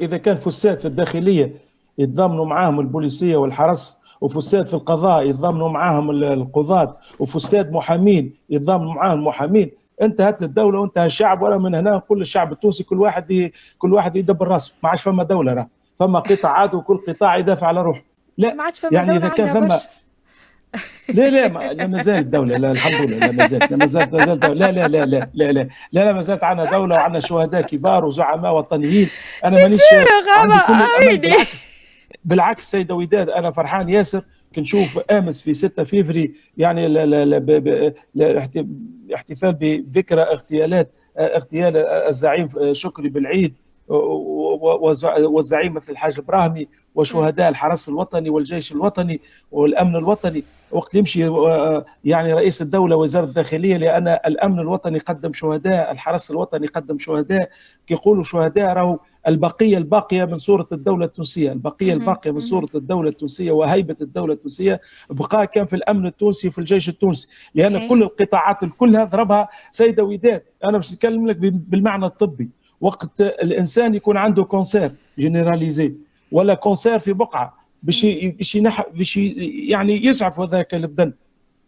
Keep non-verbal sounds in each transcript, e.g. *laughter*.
إذا كان فساد في الداخلية يتضامنوا معاهم البوليسية والحرس وفساد في القضاء يتضامنوا معاهم القضاة وفساد محامين يتضامنوا معاهم المحامين انتهت الدولة وانتهى الشعب ولا من هنا نقول الشعب التونسي كل واحد كل واحد يدبر رأسه. ما عادش فما دولة راه. فما قطاعات وكل قطاع يدافع على روحه. لا ما عادش فما يعني إذا كان ثم لا لا ما, لا ما زالت دولة لا الحمد لله لا ما زالت لا ما زالت ما لا لا لا لا لا لا لا, لا ما زالت عندنا دولة وعندنا شهداء كبار وزعماء وطنيين. أنا مانيش بالعكس. بالعكس سيدة وداد أنا فرحان ياسر كنشوف أمس في 6 فيفري يعني لا لا لا احتفال بذكرى اغتيالات اغتيال الزعيم شكري بالعيد. والزعيم مثل الحاج البراهمي وشهداء الحرس الوطني والجيش الوطني والأمن الوطني. وقت يمشي يعني رئيس الدولة وزارة الداخلية لأن الأمن الوطني قدم شهداء الحرس الوطني قدم شهداء. كيقولوا شهداء راهو البقية الباقية من صورة الدولة التونسية، البقية الباقية من صورة الدولة التونسية وهيبة الدولة التونسية. بقاء كان في الأمن التونسي وفي الجيش التونسي، لأن. كل القطاعات كلها ضربها سيدة وداد، أنا باش نتكلم لك بالمعنى الطبي، وقت الإنسان يكون عنده cancer généralisé ولا cancer في بقعة باش باش باش يعني يسعف هذاك البدن.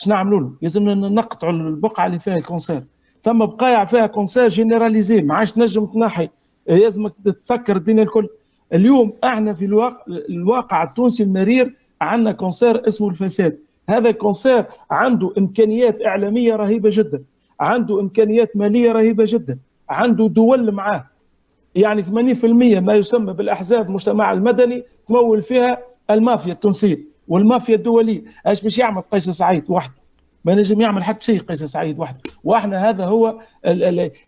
اش نعملوا له؟ لازم نقطعوا البقعة اللي فيها ال cancer ثم بقايع فيها cancer généralisé ما عادش تنجم تنحي. لازمك تسكر الدنيا الكل. اليوم إحنا في الواقع, الواقع التونسي المرير عندنا cancer اسمه الفساد. هذا ال cancer عنده إمكانيات إعلامية رهيبة جدا. عنده إمكانيات مالية رهيبة جدا. عنده دول معاه. يعني 80% ما يسمى بالأحزاب المجتمع المدني تمول فيها المافيا التونسية والمافيا الدولية. إيش باش يعمل قيس سعيد وحده؟ ما نجم يعمل حتى شيء قيس سعيد وحده. وإحنا هذا هو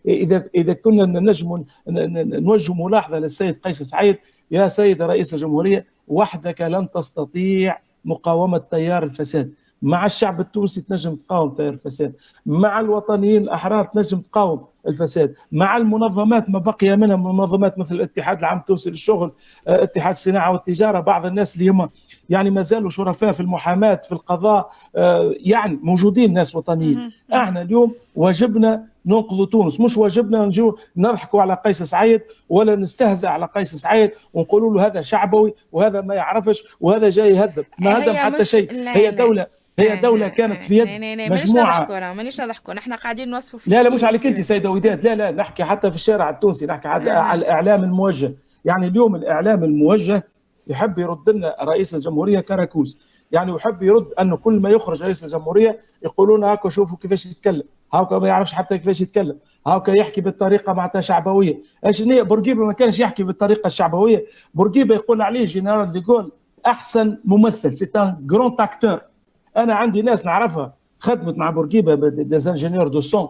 اذا إذا كنا نجم نوجه ملاحظة للسيد قيس سعيد. يا سيد رئيس الجمهورية وحدك لن تستطيع مقاومة تيار الفساد. مع الشعب التونسي تنجم تقاوم تيار الفساد. مع الوطنيين الأحرار تنجم تقاوم. الفساد. مع المنظمات ما بقي منها منظمات مثل الاتحاد العام التونسي للشغل آه، اتحاد الصناعة والتجارة بعض الناس اللي هم يعني ما زالوا شرفاء في المحاماة في القضاء آه، يعني موجودين ناس وطنيين. إحنا اليوم واجبنا ننقذ تونس. مش واجبنا نجو نضحكوا على قيس سعيد ولا نستهزأ على قيس سعيد ونقولوا له هذا شعبوي وهذا ما يعرفش وهذا جاي يهدم ما هدم حتى شيء. هي دولة هي دولة كانت في يد مجموعة. مانيش نضحكوا. نحن قاعدين نوصفوا لا لا مش عليك أنت سيدة وداد لا لا نحكي حتى في الشارع التونسي نحكي على الإعلام الموجه. يعني اليوم الإعلام الموجه يحب يرد لنا رئيس الجمهورية كراكوز يعني يحب يرد انه كل ما يخرج رئيس الجمهورية يقولون هاكا شوفوا كيفاش يتكلم. هاكا ما يعرفش حتى كيفاش يتكلم. هاكا يحكي بالطريقة معناتها شعبوية. إيش بورقيبة ما كانش يحكي بالطريقة الشعبوية. بورقيبة يقول عليه جنرال ديغول أحسن ممثل. c'est un grand acteur أنا عندي ناس نعرفها. خدمت مع بورقيبة des ingénieurs de son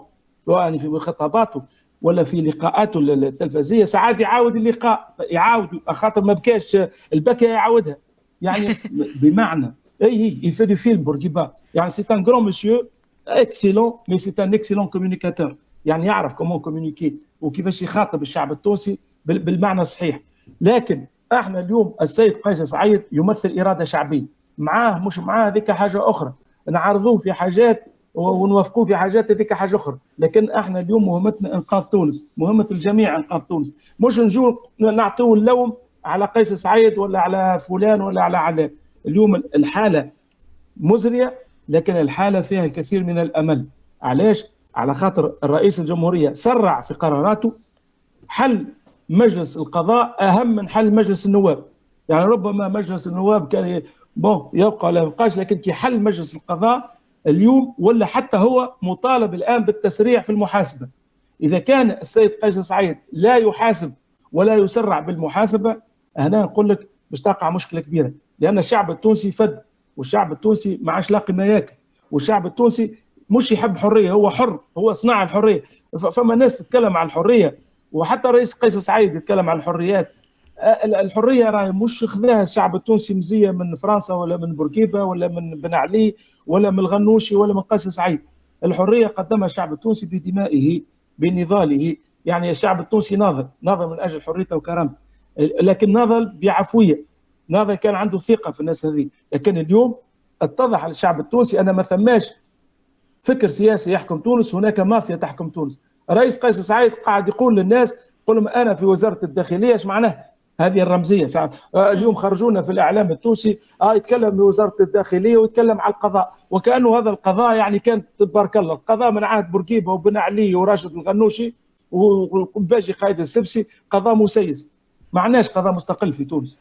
يعني في خطاباته ولا في لقاءاته التلفزيونيه ساعات يعاود اللقاء يعاود خاطر ما بكاش البكا يعاودها. يعني *laughs* بمعنى il fait du film بورقيبه يعني c'est un grand monsieur excellent mais c'est un excellent communicateur يعني يعرف comment communiquer وكيفاش يخاطب الشعب التونسي بالمعنى الصحيح. لكن إحنا اليوم السيد قيس سعيد يمثل إرادة شعبية. معاه مش معاه هذيك حاجة أخرى. نعرضوه في حاجات ونوافقوه في حاجات هذيك حاجة أخرى. لكن إحنا اليوم مهمتنا إنقاذ تونس مهمة الجميع إنقاذ تونس. مش نجو نعطيو اللوم على قيس سعيد ولا على فلان ولا على علان. اليوم الحالة مزرية لكن الحالة فيها الكثير من الأمل. علاش؟ على خاطر الرئيس الجمهورية سرع في قراراته. حل مجلس القضاء أهم من حل مجلس النواب. يعني ربما مجلس النواب كان bon يبقى ولا يبقاش لكن كي حل مجلس القضاء اليوم ولا حتى هو مطالب الآن بالتسريع في المحاسبة. إذا كان السيد قيس سعيد لا يحاسب ولا يسرع بالمحاسبة هنا نقول لك باش تقع مشكلة كبيرة. لأن الشعب التونسي فد والشعب التونسي ما عادش لاقي ما ياكل. والشعب التونسي مش يحب حرية هو حر هو صناع الحرية. فما ناس تتكلم عن الحرية. وحتى رئيس قيس سعيد يتكلم عن الحريات. الحرية راهي مش خذاها الشعب التونسي مزية من فرنسا ولا من بورقيبة ولا من بن علي ولا من الغنوشي ولا من قيس سعيد. الحرية قدمها الشعب التونسي بدمائه بنضاله. يعني الشعب التونسي ناضل ناضل من أجل حريته وكرامته لكن ناضل بعفوية. ناضل كان عنده ثقة في الناس هذه. لكن اليوم اتضح للشعب التونسي أن ما ثماش فكر سياسي يحكم تونس هناك مافيا تحكم تونس. رئيس قيس سعيد قاعد يقول للناس لهم أنا في وزارة الداخلية إيش معناه؟ هذه الرمزية. ساعة. آه، اليوم خرجونا في الإعلام التونسي آه يتكلم بوزارة الداخلية ويتكلم على القضاء. وكأنه هذا القضاء يعني كان تبارك الله. القضاء من عهد بورقيبة وبن علي وراشد الغنوشي وباجي قائد السبسي قضاء مسيس. معناش قضاء مستقل في تونس.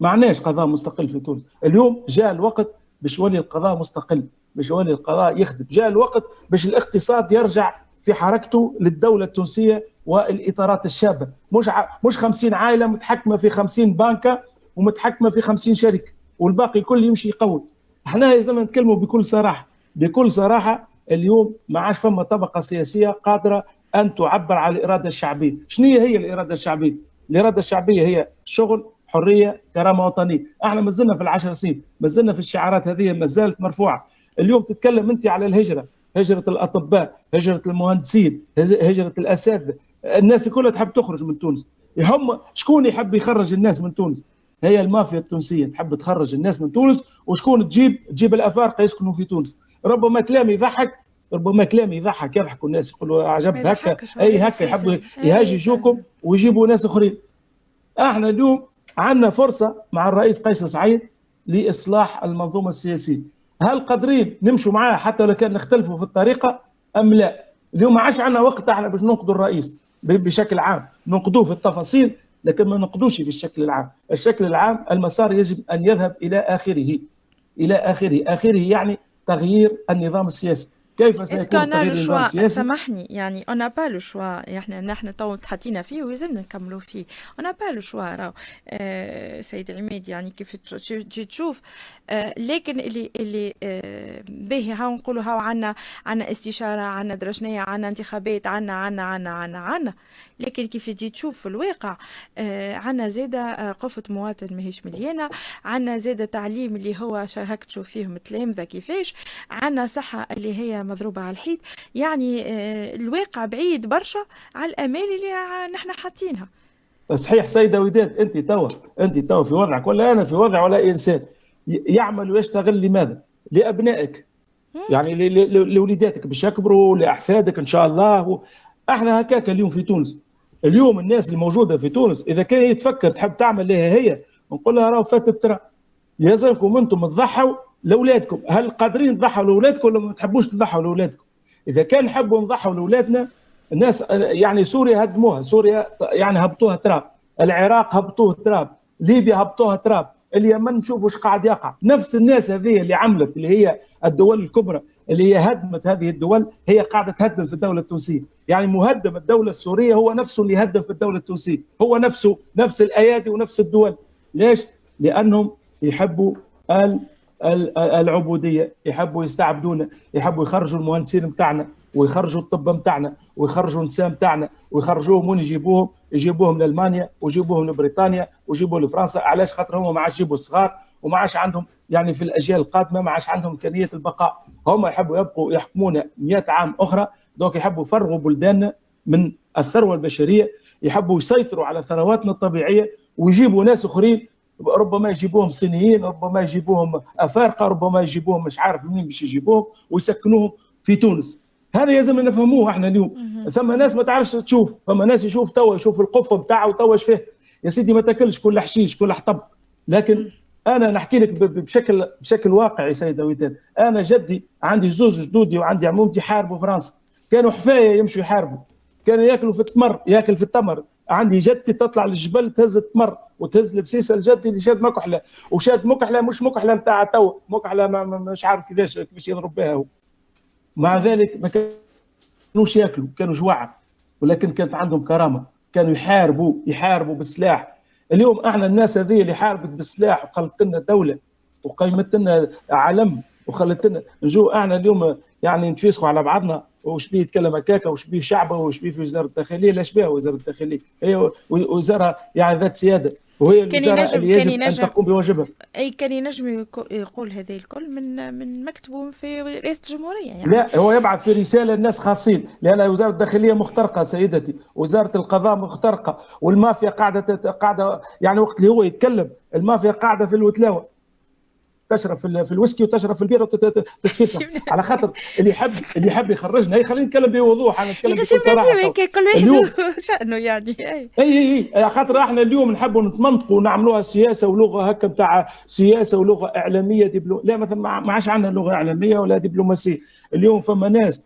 معناش قضاء مستقل في تونس. اليوم جاء الوقت باش يولي القضاء مستقل باش يولي القضاء يخدم. جاء الوقت باش الاقتصاد يرجع في حركته للدولة التونسية والإطارات الشابة. مش ع... مش 50 عائلة متحكمة في 50 بنكة ومتحكمة في 50 شركة والباقي الكل يمشي يقود. إحنا لازم نتكلموا بكل صراحة بكل صراحة اليوم ما عادش فما طبقة سياسية قادرة أن تعبر عن الإرادة الشعبية. شنو هي الإرادة الشعبية؟ الإرادة الشعبية هي شغل حرية كرامة وطنية. إحنا ما زلنا في العشر سنين ما زلنا في الشعارات هذه ما زالت مرفوعة. اليوم تتكلم أنت على الهجرة. هجرة الأطباء هجرة المهندسين هجرة الأساتذة. الناس كلها تحب تخرج من تونس. هم شكون يحب يخرج الناس من تونس؟ هي المافيا التونسية تحب تخرج الناس من تونس وشكون تجيب تجيب الأفارقة يسكنوا في تونس. ربما كلام يضحك ربما كلام يضحك يضحكوا الناس يقولوا عجب هكا. أي هكا يحبوا يهاجي يجوكم ويجيبوا ناس آخرين. إحنا اليوم عندنا فرصة مع الرئيس قيس سعيد لإصلاح المنظومة السياسية. هل قادرين نمشوا معاه حتى لو كان نختلفوا في الطريقة أم لا؟ اليوم ما عادش عندنا وقت إحنا باش ننقدوا الرئيس بشكل عام ننقدوه في التفاصيل لكن ما ننقدوش في الشكل العام. الشكل العام المسار يجب أن يذهب إلى آخره. إلى آخره. آخره يعني تغيير النظام السياسي. كيف سيكون تغيير النظام السياسي سامحني يعني أنا با لو شوا إحنا نحن تو تحطينا فيه ولازم نكملوا فيه. أنا با لو شوا راهو. آه سيد عماد يعني كيف تجي تشوف. آه لكن اللي اللي آه باهي هاو نقولوا هاو عنا عنا استشارة عنا درجنيه عنا انتخابات عنا عنا عنا عنا عنا. لكن كيف تجي تشوف في الواقع آه عنا زاده آه قفة مواطن ماهيش مليانة. عنا زاده تعليم اللي هو هاك تشوف فيهم تلامذه كيفاش. عنا صحة اللي هي مضروبة على الحيط. يعني آه الواقع بعيد برشا على الأمال اللي نحن حاطينها. صحيح سيدة وداد أنت توا أنت توا في وضعك ولا أنا في وضع ولا إنسان. يعمل ويشتغل لماذا؟ لأبنائك. يعني لوليداتك باش يكبروا لأحفادك إن شاء الله. أحنا هكاك اليوم في تونس. اليوم الناس اللي موجودة في تونس إذا كان تفكر تحب تعمل لها هي نقول لها راهو فاتت ترى. لازمكم أنتم تضحوا لأولادكم. هل قادرين تضحوا لأولادكم ولا ما تحبوش تضحوا لأولادكم؟ إذا كان نحبوا نضحوا لأولادنا الناس يعني سوريا هدموها. سوريا يعني هبطوها تراب. العراق هبطوه تراب. ليبيا هبطوها تراب. اليمن نشوفوا إيش قاعد يقع. نفس الناس هذه اللي عملت اللي هي الدول الكبرى اللي هي هدمت هذه الدول هي قاعدة تهدم في الدولة التونسية. يعني مهدم الدولة السورية هو نفسه اللي هدم في الدولة التونسية. هو نفسه نفس الأيادي ونفس الدول. ليش؟ لأنهم يحبوا العبودية. يحبوا يستعبدونا. يحبوا يخرجوا المهندسين بتاعنا ويخرجوا الطب بتاعنا ويخرجوا النساء بتاعنا ويخرجوهم وين يجيبوهم؟ يجيبوهم لألمانيا ويجيبوهم لبريطانيا ويجيبوهم لفرنسا. علاش؟ خاطر هم ما عادش يجيبوا الصغار وما عادش عندهم يعني في الأجيال القادمة ما عادش عندهم إمكانية البقاء. هم يحبوا يبقوا يحكمونا 100 عام أخرى. دونك يحبوا يفرغوا بلداننا من الثروة البشرية. يحبوا يسيطروا على ثرواتنا الطبيعية ويجيبوا ناس أخرين ربما يجيبوهم صينيين ربما يجيبوهم أفارقة ربما يجيبوهم مش عارف منين باش يجيبوهم ويسكنوهم في تونس. هذا لازم نفهموه إحنا اليوم. ثم ناس ما تعرفش تشوف ثم ناس يشوف توا يشوف القفة بتاعه توا إيش فيه؟ يا سيدي ما تاكلش كل حشيش كل حطب. لكن أنا نحكي لك بشكل بشكل واقعي سيدة وداد أنا جدي عندي زوج جدودي وعندي عمومتي حاربوا فرنسا. كانوا حفاية يمشوا يحاربوا. كانوا ياكلوا في التمر ياكل في التمر. عندي جدتي تطلع للجبل تهز التمر. وتهز البسيسه لجدي اللي شاد مكحلة وشاد مكحلة مش مكحلة نتاع تو مكحلة مش عارف كيفاش كيفاش يضرب بها هو. مع ذلك ما كانوش ياكلوا كانوا جوع ولكن كانت عندهم كرامة. كانوا يحاربوا يحاربوا بالسلاح اليوم إحنا الناس هذه اللي حاربت بالسلاح وخلت لنا دولة وقيمت لنا علم وخلت لنا نجو إحنا اليوم يعني نتفيسخوا على بعضنا. وش بيه يتكلم هكاكا وش بيه شعبه وش بيه في وزارة الداخلية لاش بها وزارة الداخلية؟ هي وزارة يعني ذات سيادة وهي كان ينجم اللي يجب كان ينجم ان تقوم بواجبها. أي كان ينجم يقول هذا الكل من من مكتبه في رئاسة الجمهورية يعني. لا هو يبعث في رسالة للناس خاصين لأن وزارة الداخلية مخترقة سيدتي وزارة القضاء مخترقة والمافيا قاعدة قاعدة يعني وقت اللي هو يتكلم المافيا قاعدة في الوتلاوة. تشرب في, في الويسكي وتشرب في البيره وتتفسر على خاطر اللي يحب اللي يحب يخرجنا هي خلينا نتكلم بوضوح أنا نتكلم بكل صراحة. كل واحد *laughs* شأنه يعني اي اي اي خاطر إحنا اليوم نحبوا نتمنطقوا ونعملوها سياسة ولغة هكا بتاع سياسة ولغة إعلامية دبلو لا مثلا ما عادش عندنا لغة إعلامية ولا دبلوماسية. اليوم فما ناس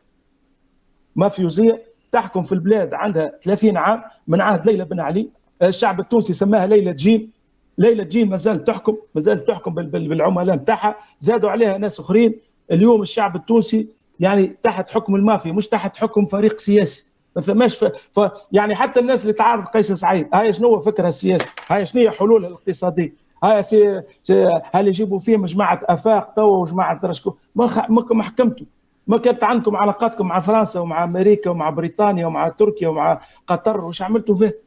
مافيوزية تحكم في البلاد عندها 30 عام من عهد ليلى بن علي. الشعب التونسي سماها ليلى جيم ليلى جيم ما زالت تحكم ما زالت تحكم بالعملاء نتاعها زادوا عليها ناس أخرين. اليوم الشعب التونسي يعني تحت حكم المافيا مش تحت حكم فريق سياسي. ما فماش ف... ف... يعني حتى الناس اللي تعارض قيس سعيد هاي شنو هو فكرها السياسي؟ هاي شنو هي حلولها الاقتصادية؟ هاي سي... سي... هل يجيبوا فيه مجموعة أفاق توا وجماعه رشكو ما, خ... ما حكمتوا. ما كانت عندكم علاقاتكم مع فرنسا ومع أمريكا ومع بريطانيا ومع تركيا ومع قطر وش عملتوا فيه؟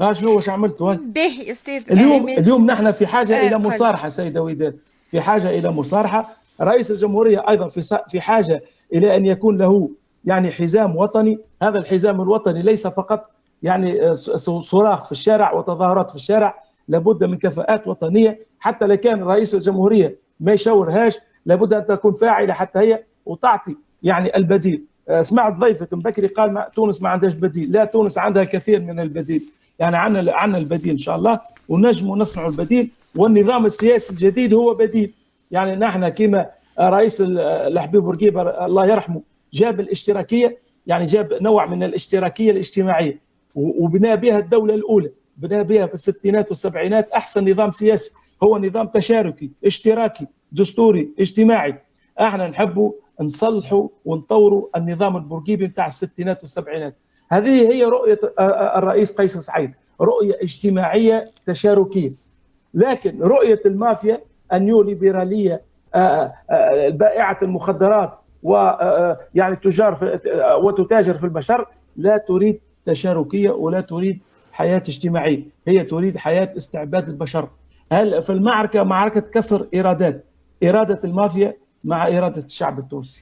ها شنو واش عملتوا باهي يا أستاذ اليوم اليوم نحن في حاجة آه إلى مصارحة سيدة وداد في حاجة إلى مصارحة. رئيس الجمهورية أيضا في في حاجة إلى أن يكون له يعني حزام وطني. هذا الحزام الوطني ليس فقط يعني صراخ في الشارع وتظاهرات في الشارع. لابد من كفاءات وطنية. حتى لو كان رئيس الجمهورية ما يشاورهاش لابد أن تكون فاعلة حتى هي وتعطي يعني البديل. سمعت ضيفك بكري قال ما تونس ما عندهاش بديل. لا تونس عندها كثير من البديل. يعني عندنا عندنا البديل إن شاء الله. ونجم نصنع البديل. والنظام السياسي الجديد هو بديل. يعني نحن كما رئيس الحبيب بورقيبة الله يرحمه جاب الاشتراكية يعني جاب نوع من الاشتراكية الاجتماعية. وبنى بها الدولة الأولى. بنى بها في الستينات والسبعينات. أحسن نظام سياسي. هو نظام تشاركي اشتراكي دستوري اجتماعي. أحنا نحبوا نصلحوا ونطوروا النظام البورقيبي بتاع الستينات والسبعينات. هذه هي رؤية الرئيس قيس سعيد رؤية اجتماعية تشاركية. لكن رؤية المافيا النيو ليبراليه بائعة المخدرات ويعني تجار وتتاجر في البشر لا تريد تشاركية ولا تريد حياة اجتماعية هي تريد حياة استعباد البشر. هل في المعركة معركة كسر ارادات إرادة المافيا مع إرادة الشعب التونسي؟